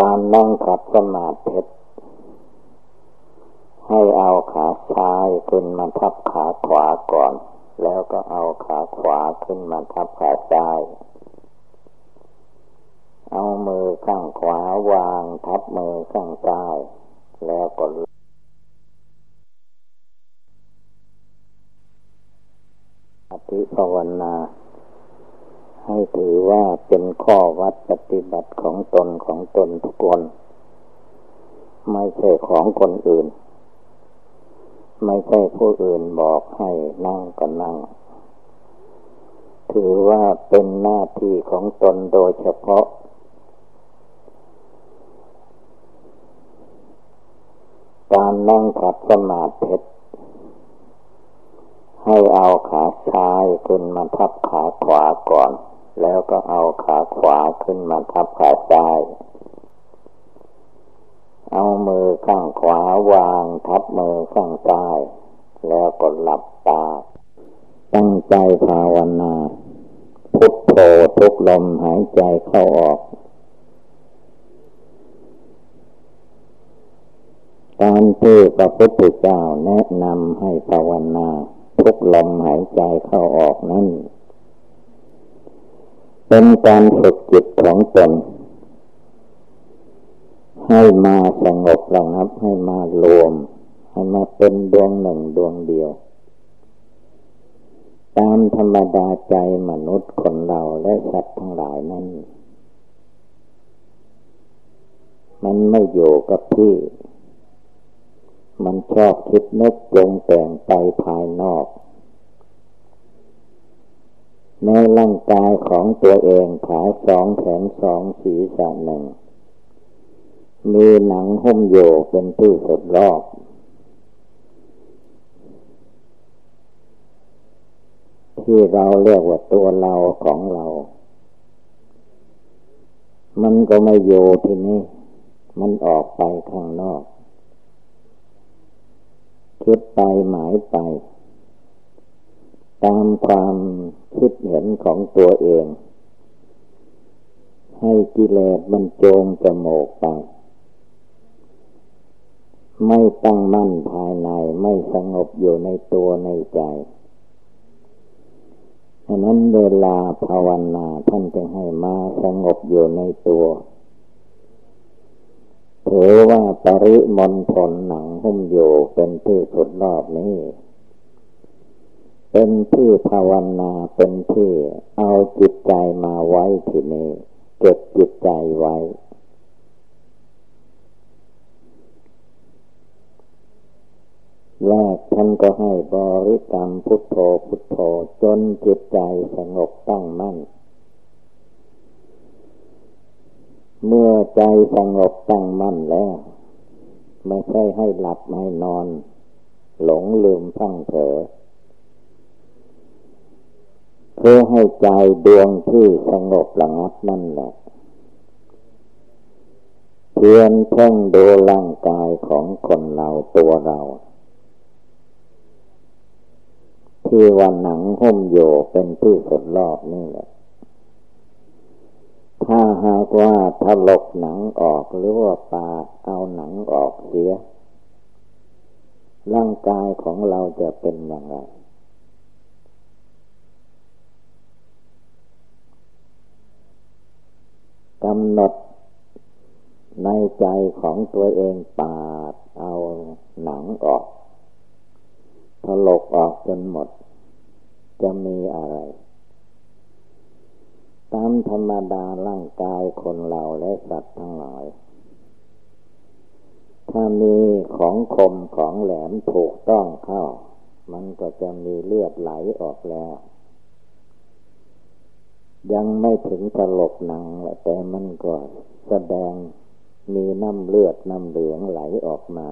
การนั่งขัดสมาธิให้เอาขาซ้ายขึ้นมาทับขาขวาก่อน แล้วก็เอาขาขวาขึ้นมาทับขาซ้าย เอามือข้างขวาวางทับมือข้างซ้าย แล้วก็อธิภาวนา ให้ถือว่าเป็นข้อวัดปฏิบัติของตนของตนทุกคน ไม่ใช่ของคนอื่น ไม่ใช่ผู้อื่นบอกให้นั่งก็นั่ง ถือว่าเป็นหน้าที่ของตนโดยเฉพาะ การนั่งขัดสมาธิให้เอาขาซ้ายขึ้นมาทับขาขวาก่อน แล้วก็เอาขาขวาขึ้นมาทับขาซ้าย เอามือข้างขวาวางทับมือข้างซ้าย แล้วก็หลับตา ตั้งใจภาวนา พุทโธทุกลมหายใจเข้าออกตามที่พระพุทธเจ้าแนะนำให้ภาวนา ทุกลมหายใจเข้าออกนั้น เป็นการฝึกจิตของตน ให้มาสงบระงับให้มารวม ให้มาเป็นดวงหนึ่งดวงเดียว ตามธรรมดาใจมนุษย์คนเราและสัตว์ทั้งหลายนั้น มันไม่อยู่กับที่ มันชอบคิดนึกปรงแต่งไปภายนอก ในร่างกายของตัวเองขาสองแขนสองศีรษะหนึ่ง มีหนังหุ้มโยเป็นที่สุดรอบที่เราเรียกว่าตัวเราของเรา มันก็ไม่โยที่นี่มันออกไปข้างนอก คิดไปหมายไป ตามความคิดเห็นของตัวเอง ให้กิเลสมันโจมจมูกไป ไม่ตั้งมั่นภายในไม่สงบอยู่ในตัวในใจฉะนั้นเวลาภาวนาท่านจึงให้มาสงบอยู่ในตัวถือว่าปริมณฑลหนังหุ้มอยู่เป็นที่สุดรอบนี้ เป็นที่ภาวนาเป็นที่เอาจิตใจมาไว้ที่นี่เก็บจิตใจไว้ แรกท่านก็ให้บริกรรมพุทโธพุทโธจนจิตใจสงบตั้งมั่น เมื่อใจสงบตั้งมั่นแล้ว ไม่ใช่ให้หลับให้นอน หลงลืมพังเผลอ เพื่อให้ใจดวงที่สงบระงับนั่นแหละเพียนเพ่งดูร่างกายของคนเราตัวเรา ที่วันหนังหุ้มโยเป็นที่สุดรอบนี่แหละ ถ้าหากว่าถลกหนังออกหรือว่าปาเอาหนังออกเสีย ร่างกายของเราจะเป็นอย่างไร กำหนด ในใจของตัวเองปาดเอาหนังออกถลกออกจนหมด จะมีอะไร ตามธรรมดาร่างกายคนเราและสัตว์ทั้งหลาย ถ้ามีของคมของแหลมถูกต้องเข้า มันก็จะมีเลือดไหลออกแล้ว ยังไม่ถึงตลกหนังแต่มันก็แสดงมีน้ำเลือดน้ำเหลืองไหลออกมา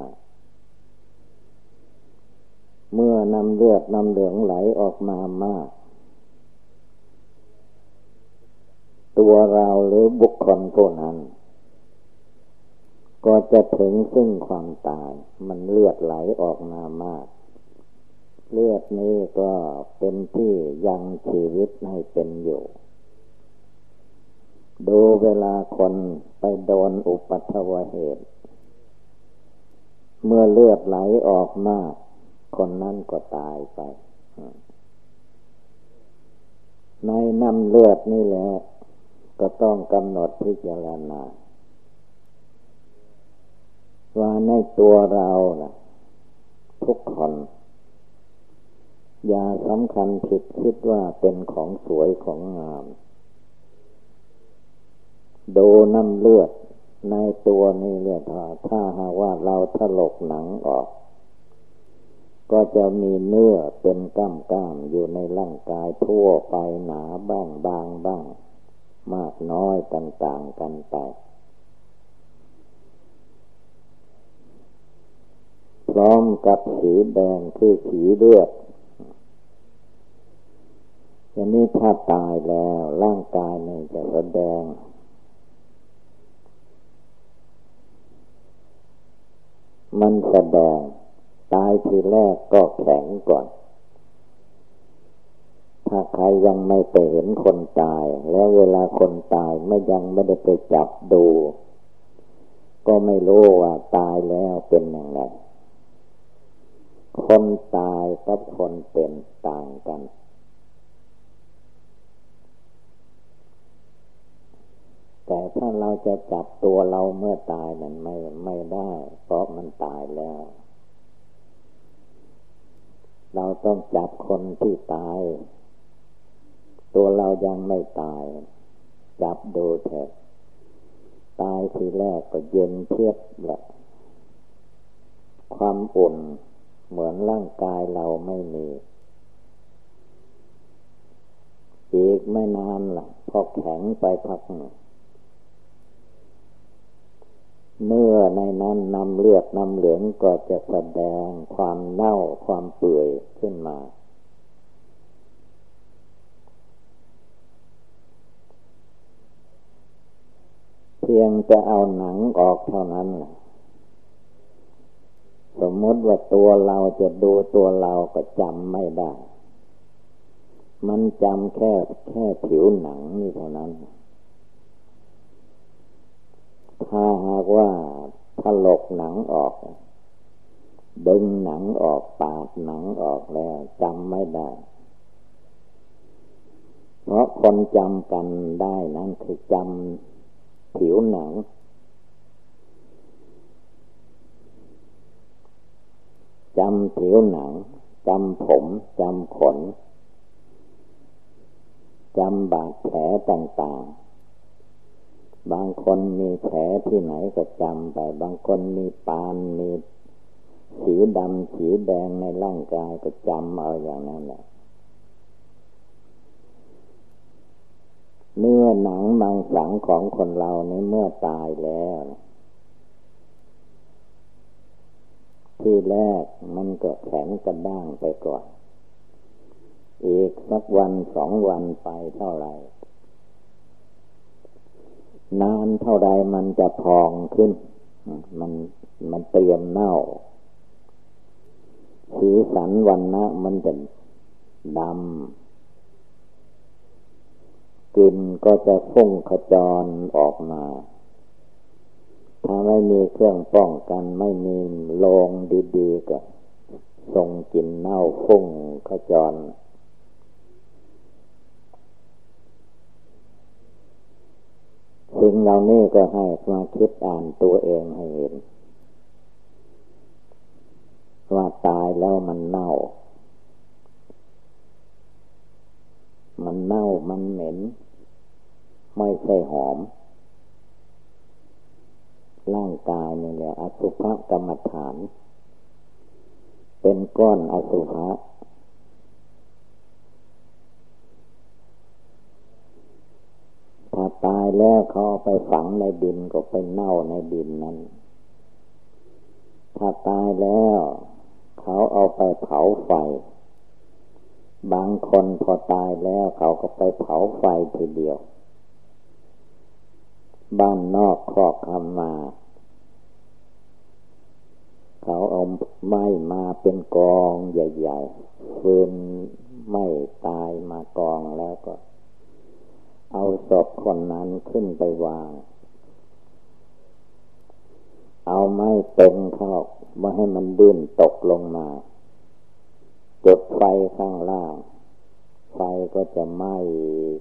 เมื่อน้ำเลือดน้ำเหลืองไหลออกมามาก ตัวเราหรือบุคคลผู้นั้น ก็จะถึงซึ่งความตาย มันเลือดไหลออกมามาก เลือดนี้ก็เป็นที่ยังชีวิตให้เป็นอยู่ ดูเวลาคนไปโดนอุปัตวเหตุ เมื่อเลือดไหลออกมาก คนนั้นก็ตายไป ในน้ำเลือดนี่แหละ ก็ต้องกำหนดพิจารณาว่าในตัวเรานะทุกคน อย่าสำคัญผิดคิดว่าเป็นของสวยของงาม ดูน้ำเลือดในตัวนี้เลือดถ้าหากว่าเราถลกหนังออก ก็จะมีเนื้อเป็นก้ามก้ามอยู่ในร่างกายทั่วไปหนาบ้างบางบ้าง มากน้อยต่างๆกันไปพร้อมกับสีแดงคือสีเลือดอย่างนี้ถ้าตายแล้วร่างกายนี่จะแสดง มันแสดง ตายทีแรกก็แข็งก่อน ถ้าใครยังไม่ไปเห็นคนตาย แล้วเวลาคนตายไม่ยังไม่ได้ไปจับดู ก็ไม่รู้ว่าตายแล้วเป็นยังไงคนตายกับคนเป็นต่างกัน แต่ถ้าเราจะจับตัวเราเมื่อตายนั้นไม่ไม่ได้ เพราะมันตายแล้ว เราต้องจับคนที่ตาย ตัวเรายังไม่ตาย จับดูเถอะตายทีแรกก็เย็นเทียบแหละความอุ่นเหมือนร่างกายเราไม่มี อีกไม่นานละ่ะ พอแข็งไปพักหนึ่งเนื้อ ในนั้นนำเลือดนำเหลืองก็จะแสดงความเน่าความเปื่อยขึ้นมา เพียงจะเอาหนังออกเท่านั้นสมมติว่าตัวเราจะดูตัวเราก็จำไม่ได้ มันจำแค่แค่ผิวหนังนี่เท่านั้น ถ้าหากว่าถลกหนังออกดึงหนังออกปาดหนังออกแล้วจำไม่ได้ เพราะคนจำกันได้นั้นคือจำผิวหนัง จำผิวหนัง จำผม จำขน จำบาดแผลต่าง ๆ บางคนมีแผลที่ไหนก็จำไป บางคนมีปานมีสีดำสีแดงในร่างกายก็จำเอาอย่างนั้นแหละเนื้อหนังบางสังของคนเราในเมื่อตายแล้ว ที่แรกมันก็แข็งกระด้างไปก่อน อีกสักวันสองวันไปเท่าไหร่ นานเท่าใดมันจะพองขึ้น มันมันเตรียมเน่า สีสันวันนะมันจะดำกลิ่นก็จะฟุ้งขจรออกมา ถ้าไม่มีเครื่องป้องกันไม่มีโลงดีๆก็ส่งกลิ่นเน่าฟุ้งขจรสิ่ง เหล่านี้ก็ให้มาคิดอ่านตัวเองให้เห็น ว่าตายแล้วมันเน่า มันเน่ามันเหม็น ไม่ใช่หอม ร่างกายนี่แหละอสุภกรรมฐาน เป็นก้อนอสุภะถ้า ตายแล้วเขาเอาไปฝังในดินก็ไปเน่าในดินนั้น ถ้าตายแล้ว เขาเอาไปเผาไฟ บางคนพอตายแล้วเขาก็ไปเผาไฟทีเดียว บ้านนอกครอบคำมา เขาเอาไม้มาเป็นกองใหญ่ๆฟืนไม่ตายมากองแล้วก็ เอาศพคนนั้นขึ้นไปวาง เอาไม้เป็นเข้ามาให้มันดิ้นตกลงมา จุดไฟข้างล่าง ไฟก็จะไหม้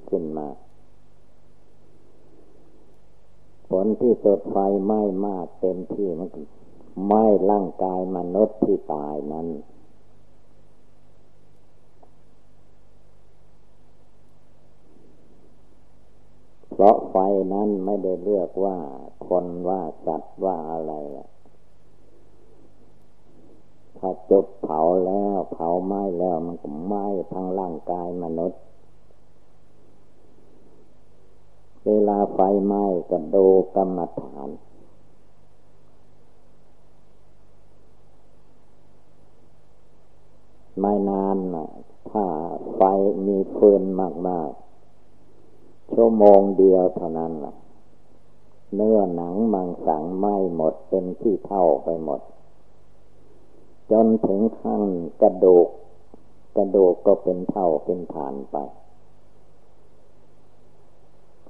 ขึ้นมา ผลที่สุดไฟไหม้มากเต็มที่มันไหม้ร่างกายมนุษย์ที่ตายนั้น เพราะไฟนั้นไม่ได้เลือกว่าคนว่าสัตว์ว่าอะไรถ้าจุดเผาแล้วเผาไหม้แล้วมันก็ไหม้ทั้งร่างกายมนุษย์ เวลาไฟไหม้ก็ดูกรรมฐานไม่นานนะถ้าไฟมีฟืนมากๆ ชั่วโมงเดียวเท่านั้นละเนื้อหนังมังสังไหม้หมดเป็นที่เท่าไปหมด จนถึงขั้นกระดูก กระดูกก็เป็นเท่าเป็นฐานไป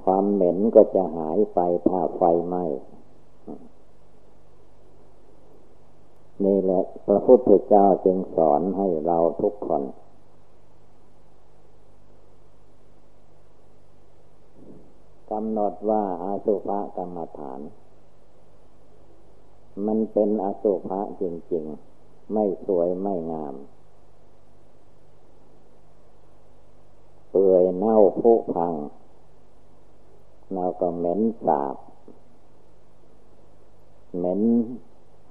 ความเหม็นก็จะหายไปถ้าไฟไหม้นี่แหละพระพุทธเจ้าจึงสอนให้เราทุกคนำหนดว่าอาสุภกรรมฐาน มันเป็นอสุภะจริง ๆ ไม่สวยไม่งาม เปื่อยเน่าผุพัง เราก็เหม็นสาบ เหม็น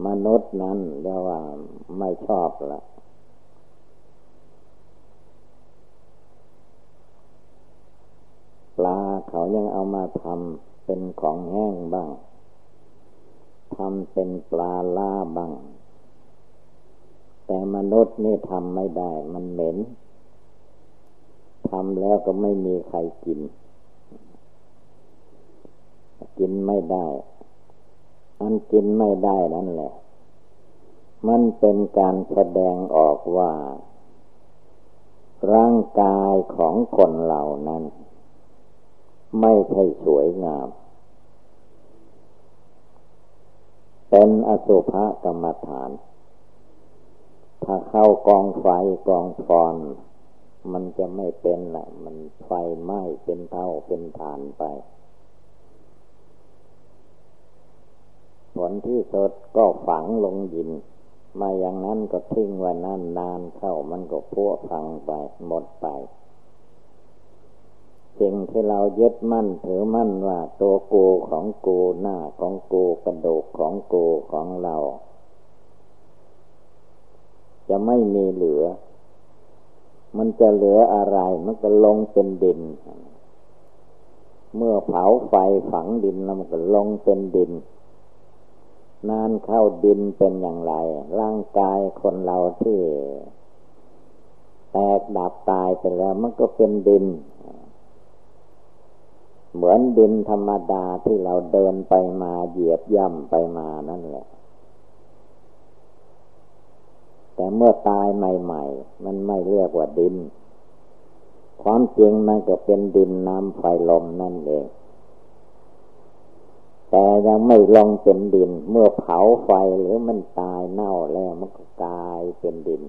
มนุษย์นั้นเรียกว่าไม่ชอบละปลาเขา ยังเอามาทำเป็นของแห้งบ้างทำเป็นปลาล่าบ้าง แต่มนุษย์นี่ทำไม่ได้ มันเหม็นทำแล้วก็ไม่มีใครกิน กินไม่ได้อันกินไม่ได้นั่นแหละ มันเป็นการแสดงออกว่า ร่างกายของคนเหล่านั้น ไม่ใช่สวยงาม เป็นอสุภกรรมฐาน ถ้าเข้ากองไฟกองฟอนมันจะไม่เป็นละมันไฟไหม้เป็นเท่าเป็นฐานไป ผลที่สดก็ฝังลงยิน มาอย่างนั้นก็ทิ้งไว้นานนานเข้ามันก็พัวพังไปหมดไป สิ่งที่เรายึดมั่นถือมั่นว่าตัวกูของกูหน้าของกูกระดูกของกูของเรา จะไม่มีเหลือ มันจะเหลืออะไรมันก็ลงเป็นดิน เมื่อเผาไฟฝังดินแล้วมันก็ลงเป็นดิน นานเข้าดินเป็นอย่างไร ร่างกายคนเราที่แตกดับตายไปแล้วมันก็เป็นดิน เหมือนดินธรรมดาที่เราเดินไปมาเหยียบย่ำไปมานั่นแหละ แต่เมื่อตายใหม่ ๆ มันไม่เรียกว่าดิน ความจริงมันก็เป็นดินน้ำไฟลมนั่นเอง แต่ยังไม่ลงเป็นดิน เมื่อเผาไฟหรือมันตายเน่าแล้วมันก็กลายเป็นดิน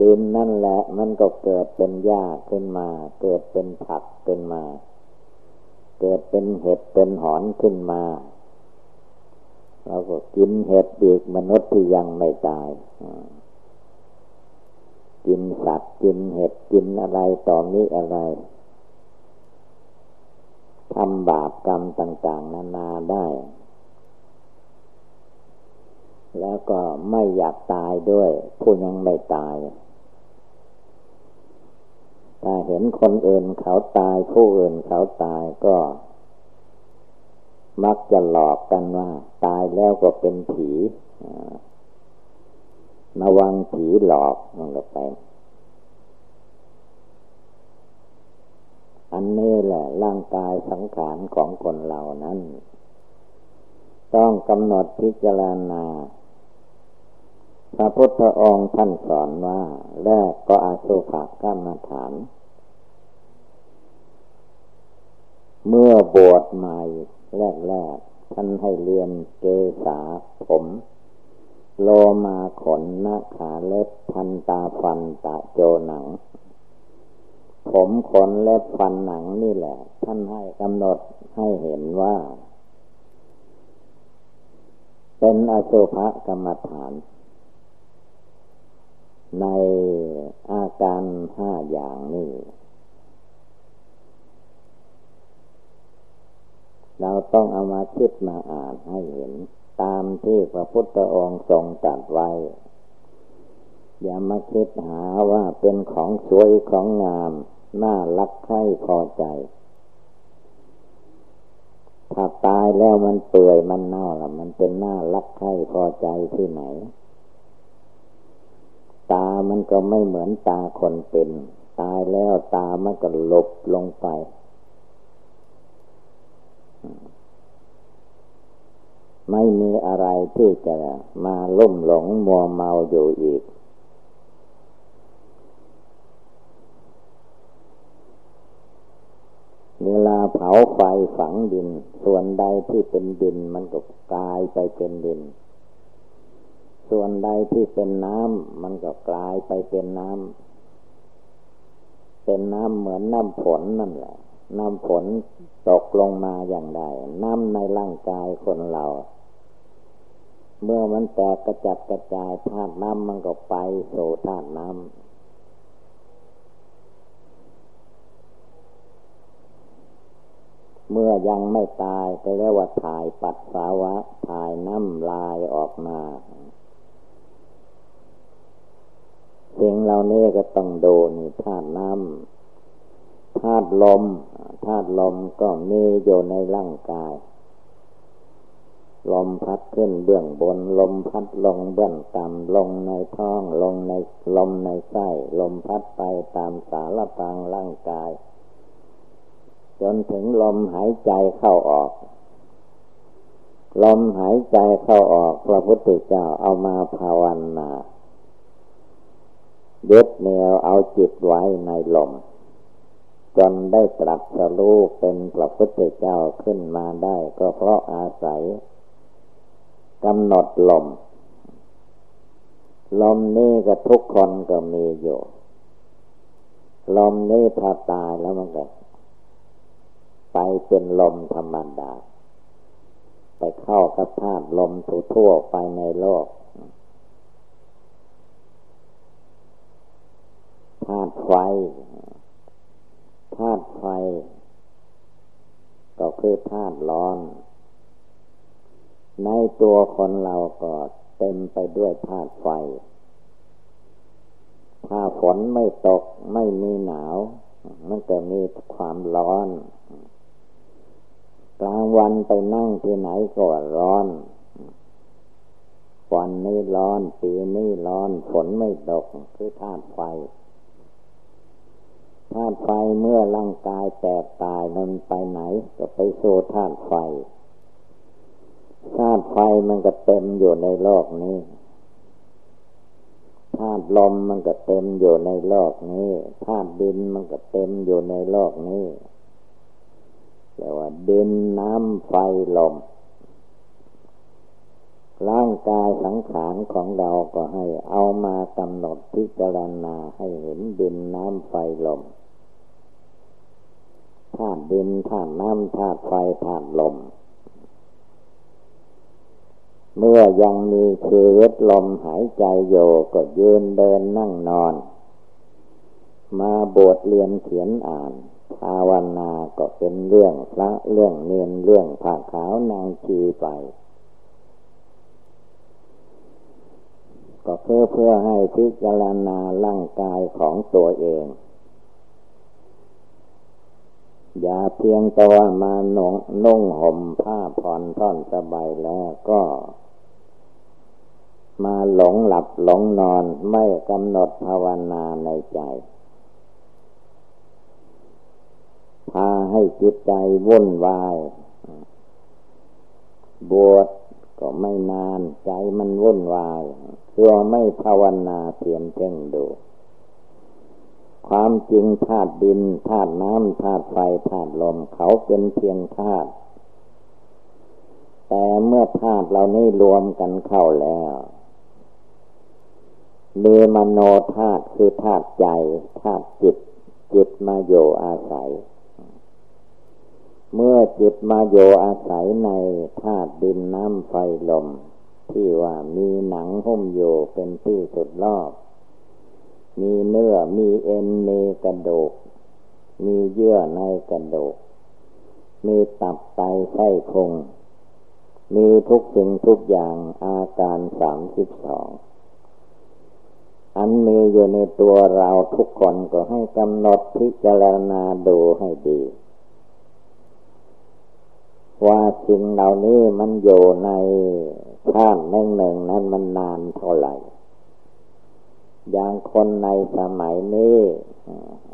ดินนั่นแหละ มันก็เกิดเป็นหญ้าขึ้นมา เกิดเป็นผักขึ้นมา เกิดเป็นเห็ดเป็นหอนขึ้นมาเราก็กินเห็ดอีกมนุษย์ที่ยังไม่ตายกินสัตว์กินเห็ดกินอะไรต่อนี้อะไรทำบาปกรรมต่าง ๆ นานาได้ แล้วก็ไม่อยากตายด้วย ผู้ยังไม่ตาย เห็นคนอื่นเขาตายผู้อื่นเขาตายก็ มักจะหลอกกันว่า ตายแล้วก็เป็นผีระวังผีหลอกมันก็ไป อันนี้แหละร่างกายสังขารของคนเรานั้น ต้องกำหนดพิจารณา พระพุทธองค์ท่านสอนว่าแรกก็อาสุภกรรมฐาน เมื่อบวชใหม่แรกแรกท่านให้เรียนเกษาผม โลมาขนนาขาเล็บทันตาฟันตะโจหนัง ผมขนและฟันหนังนี่แหละ ท่านให้กำหนดให้เห็นว่า เป็นอสุภกรรมฐาน ในอาการห้าอย่างนี้เราต้องเอามาคิดมาอ่านให้เห็น ตามที่พระพุทธองค์ทรงตรัสไว้ อย่ามาคิดหาว่าเป็นของสวยของงาม น่ารักใคร่พอใจ ถ้าตายแล้วมันเปื่อยมันเน่าละมันเป็นน่ารักใคร่พอใจที่ไหน ตามันก็ไม่เหมือนตาคนเป็น ตายแล้วตามันก็หลบลงไป ไม่มีอะไรที่จะมาล่มหลงมัวเมาอยู่อีก เวลาเผาไฟฝังดิน ส่วนใดที่เป็นดินมันก็กลายไปเป็นดิน ส่วนใดที่เป็นน้ำมันก็กลายไปเป็นน้ำเป็นน้ำเหมือนน้ำฝนนั่นแหละ น้ำฝนตกลงมาอย่างใดน้ำในร่างกายคนเรา เมื่อมันแตกกระจัดกระจายธาตุน้ำมันก็ไปโสู่ธาตุน้ำเมื่อยังไม่ตายก็เรียกว่าถ่ายปัสสาวะ ถ่ายน้ำลายออกมา สิ่งเหล่านี้ก็ต้องดูนี่ธาตุน้ำธาตุลมธาตุลมก็มีอยู่ในร่างกาย ลมพัดขึ้นเบื้องบน ลมพัดลงเบื้องต่ำลงในท้อง ลงในลมในไส้ลมพัดไปตามสารพังร่างกาย จนถึงลมหายใจเข้าออกลมหายใจเข้าออกพระพุทธเจ้าเอามาภาวนา ยึดแนวเอาจิตไว้ในลม จนได้ตรัสรู้เป็นพระพุทธเจ้าขึ้นมาได้ก็เพราะอาศัยกำหนดลม ลมนี้ก็ทุกคนก็มีอยู่ ลมนี้พอตายแล้วมันก็ไปเป็นลมธรรมดา ไปเข้ากับธาตุลมทั่วไปในโลก ธาตุไฟธาตุไฟ ก็คือธาตุร้อน ในตัวคนเราก็เต็มไปด้วยธาตุไฟ ถ้าฝนไม่ตกไม่มีหนาว มันก็มีความร้อน กลางวันไปนั่งที่ไหนก็ร้อนวันนี้ร้อน ปีนี้ร้อน ฝนไม่ตกคือธาตุไฟ ธาตุไฟเมื่อร่างกายแตกตายมันไปไหน ก็ไปโซธาตุไฟธาตุไฟมันก็เต็มอยู่ในโลกนี้ธาตุลมมันก็เต็มอยู่ในโลกนี้ธาตุดินมันก็เต็มอยู่ในโลกนี้แต่ว่าดินน้ำไฟลม ร่างกายสังขารของเราก็ให้เอามากำหนดพิจารณาให้เห็นดินน้ำไฟลม ธาตุดินธาตุน้ำธาตุไฟธาตุลม เมื่อยังมีชีวิตลมหายใจอยู่ก็ยืนเดินนั่งนอน มาบวชเรียนเขียนอ่านภาวนาก็เป็นเรื่องพระเรื่องเนียนเรื่องผ้าขาวนางชีไป ก็เพื่อเพื่อให้พิจารณาร่างกายของตัวเอง อย่าเพียงแต่ว่ามาหนงนุ่งห่มผ้าผ่อนท่อนสบายแล้วก็มาหลงหลับหลงนอนไม่กำหนดภาวนาในใจ พาให้จิตใจวุ่นวาย บวชก็ไม่นานใจมันวุ่นวายเพื่อไม่ภาวนาเพียงเพ่งดู ความจริงธาตุดินธาตุน้ำธาตุไฟธาตุลมเขาเป็นเพียงธาตุแต่เมื่อธาตุเรานี้รวมกันเข้าแล้วมีมโนธาตุคือธาตุใจธาตุจิต จิตมาโยอาศัย เมื่อจิตมาโยอาศัยในธาตุดินน้ำไฟลม ที่ว่ามีหนังหุ้มโยเป็นที่สุดรอบ มีเนื้อ มีเอ็น มีกระดูก มีเยื่อในกระดูก มีตับไตไส้พุง มีทุกสิ่งทุกอย่างอาการสามสิบสอง อันมีอยู่ในตัวเราทุกคนก็ให้กำหนดพิจารณาดูให้ดีว่าสิ่งเหล่านี้มันอยู่ในข้ามหนึ่งหนึ่งนั้นมันนานเท่าไหร่ อย่างคนในสมัยนี้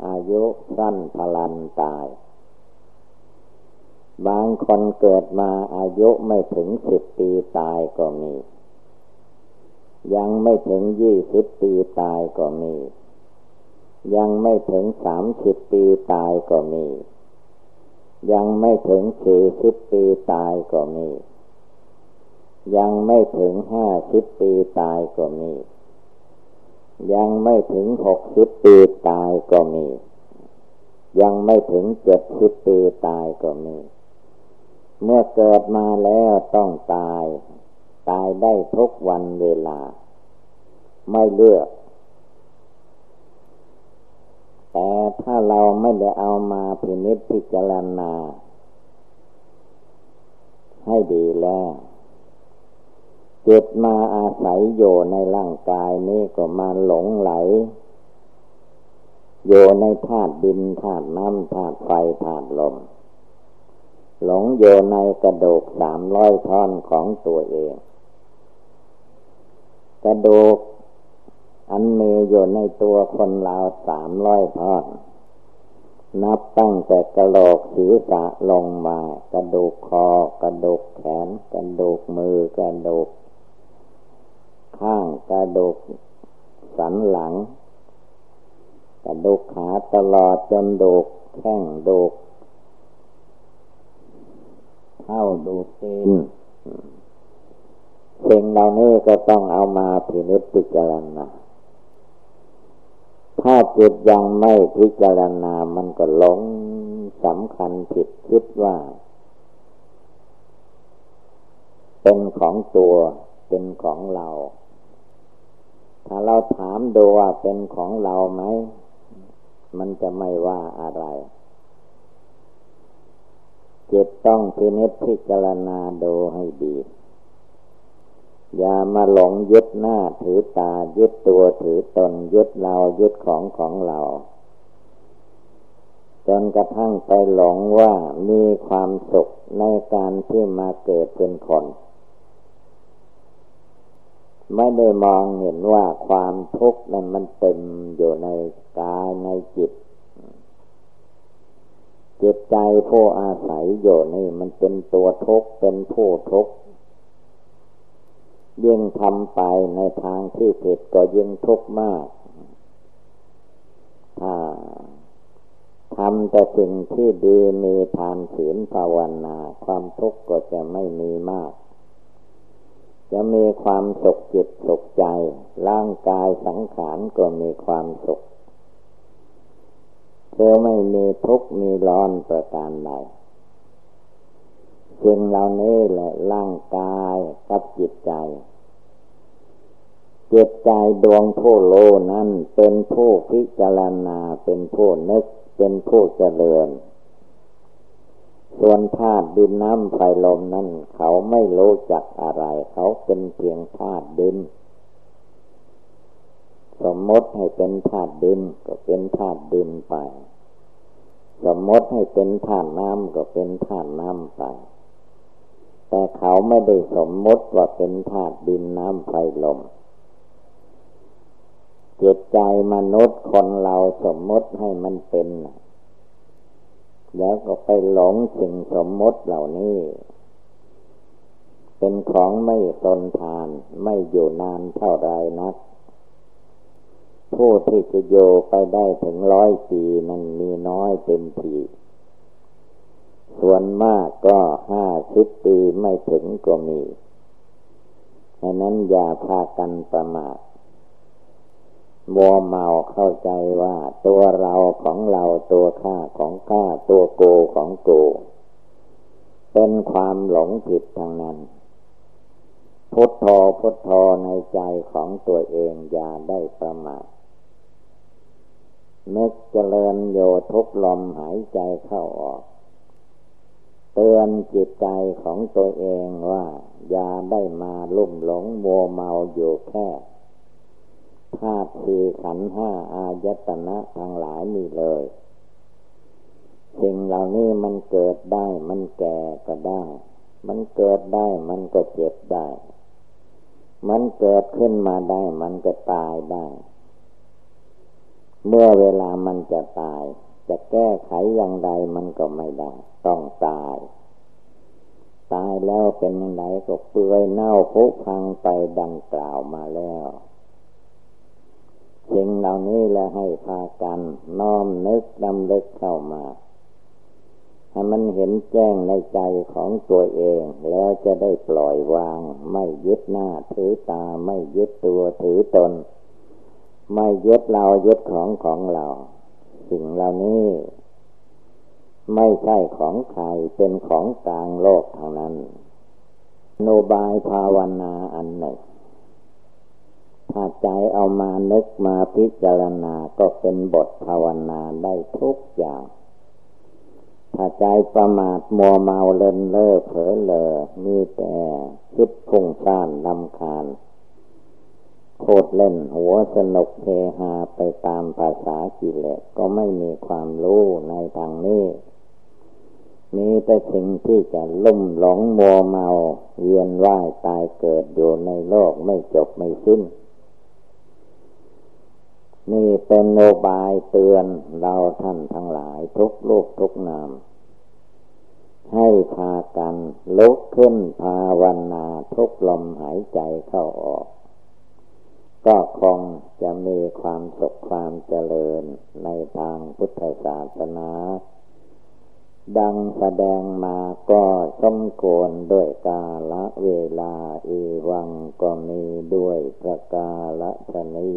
อายุสั้นพลันตาย บางคนเกิดมาอายุไม่ถึงสิบปีตายก็มี ยังไม่ถึงยี่สิบปีตายก็มี ยังไม่ถึงสามสิบปีตายก็มี ยังไม่ถึงสี่สิบปีตายก็มี ยังไม่ถึงห้าสิบปีตายก็มี ยังไม่ถึงหกสิบปีตายก็มี ยังไม่ถึงเจ็ดสิบปีตายก็มี เมื่อเกิดมาแล้วต้องตาย ตายได้ทุกวันเวลา ไม่เลือก แต่ถ้าเราไม่ได้เอามาพินิจพิจารณา ให้ดีแล้ว จิตมาอาศัยอยู่ในร่างกายนี้ก็มาหลงไหลอยู่ในธาตุดินธาตุน้ำธาตุไฟธาตุลม หลงอยู่ในกระดูกสามร้อยท่อนของตัวเอง กระดูกอันมีอยู่ในตัวคนเราสามร้อยท่อดนับตั้งแต่กระโหลกศีรษะลงมา กระดูกคอกระดูกแขน กระดูกมือกระดูก ข้างกระดูกสันหลัง กระดูกขาตลอดจนดูกแข้งดูกเท้าดูกตีนสิ่งเหล่านี้ก็ต้องเอามาพินิจพิจารณาถ้าจิตยังไม่พิจารณา มันก็หลงสำคัญผิดคิดว่า เป็นของตัว เป็นของเราถ้า เราถามดูว่าเป็นของเราไหม มันจะไม่ว่าอะไรจิตต้องพินิจพิจารณาดูให้ดี อย่ามาหลงยึดหน้าถือตายึดตัวถือตนยึดเรายึดของของเรา จนกระทั่งไปหลงว่ามีความสุขในการที่มาเกิดเป็นคน ไม่ได้มองเห็นว่าความทุกข์นั้นมันเต็มอยู่ในกายในจิต จิตใจผู้อาศัยอยู่นี่มันเป็นตัวทุกข์เป็นผู้ทุกข์ยิ่งทำไปในทางที่ผิดก็ยิ่งทุกข์มาก ถ้าทำแต่สิ่งที่ดีมีทานศีลภาวนา ความทุกข์ก็จะไม่มีมาก จะมีความสุขจิตสุขใจ ร่างกายสังขารก็มีความสุขเธอไม่มีทุกข์มีร้อนประการใดสิ่งเหล่านี้แหละร่างกายกับจิตใจ จิตใจดวงผู้โลนั้นเป็นผู้พิจารณาเป็นผู้นึกเป็นผู้เจริญ ส่วนธาตุดินน้ำไฟลมนั้นเขาไม่รู้จักอะไร เขาเป็นเพียงธาตุดิน สมมติให้เป็นธาตุดินก็เป็นธาตุดินไป สมมติให้เป็นธาตุน้ำก็เป็นธาตุน้ำไป แต่เขาไม่ได้สมมติว่าเป็นธาตุดินน้ำไฟลมจิตใจมนุษย์คนเราสมมติให้มันเป็น แล้วก็ไปหลงสิ่งสมมติเหล่านี้ เป็นของไม่ตนทานไม่อยู่นานเท่าไรนัก ผู้ที่จะโยไปได้ถึงร้อยปีนั้นมีน้อยเต็มทีส่วนมากก็ห้าสิบปีไม่ถึงก็มีดังนั้นอย่าพากันประมาท มัวเมาเข้าใจว่า ตัวเราของเราตัวข้าของข้าตัวโกของโก เป็นความหลงผิดทางนั้น พุทโธพุทโธในใจของตัวเองอย่าได้ประมาทนึกเจริญโยทุกลมหายใจเข้าออก เตือนจิตใจของตัวเองว่า อย่าได้มาลุ่มหลงมัวเมาอยู่แค่ ธาตุสี่ขันห้าอายตนะทั้งหลายนี่เลย สิ่งเหล่านี้มันเกิดได้มันแก่ก็ได้ มันเกิดได้มันก็เจ็บได้ มันเกิดขึ้นมาได้มันก็ตายได้ เมื่อเวลามันจะตาย จะแก้ไขอย่างใดมันก็ไม่ได้ ต้องตายตายแล้วเป็นยังไงก็เปื่อยเน่าพุพังไปดังกล่าวมาแล้ว สิ่งเหล่านี้แหละให้พากันน้อมนึกดำลึกเข้ามาให้มันเห็นแจ้งในใจของตัวเอง แล้วจะได้ปล่อยวาง ไม่ยึดหน้าถือตาไม่ยึดตัวถือตน ไม่ยึดเรายึดของของเรา สิ่งเหล่านี้ ไม่ใช่ของใครเป็นของกลางโลกทางนั้น โนบายภาวนาอันหนึ่ง ถ้าใจเอามานึกมาพิจารณาก็เป็นบทภาวนาได้ทุกอย่าง ถ้าใจประมาทมัวเมาเลินเล่อเผลอเลอมีแต่คิดพุ่งซ่านลำคาญโคดเล่นหัวสนุกเฮฮาไปตามภาษากิเลสก็ไม่มีความรู้ในทางนี้ มีแต่สิ่งที่จะลุ่มหลงมัวเมา เวียนว่ายตายเกิดอยู่ในโลกไม่จบไม่สิ้น นี่เป็นโนบายเตือนเราท่านทั้งหลายทุกลูกทุกนาม ให้พากันลุกขึ้นภาวนาทุกลมหายใจเข้าออก ก็คงจะมีความสุขความเจริญในทางพุทธศาสนา ดังแสดงมาก็สมควรด้วยกาละเวลาอีวังก็มีด้วยประกาละชนี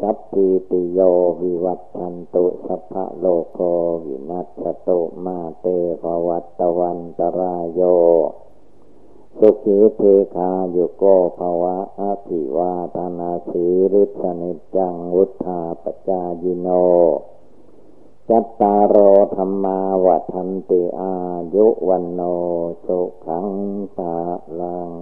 สัพพิติโยวิวัตชันตุสัพพะโลกโกวินัสตุมาเตภวัตตวันตรายโย สุขีเทคาโยโกภวะอภิวาธนาสีริสนิจังวุธาปจายิโน จัตตารโอธรรมาวัฏันติอายุวันโนสุขังปะลัง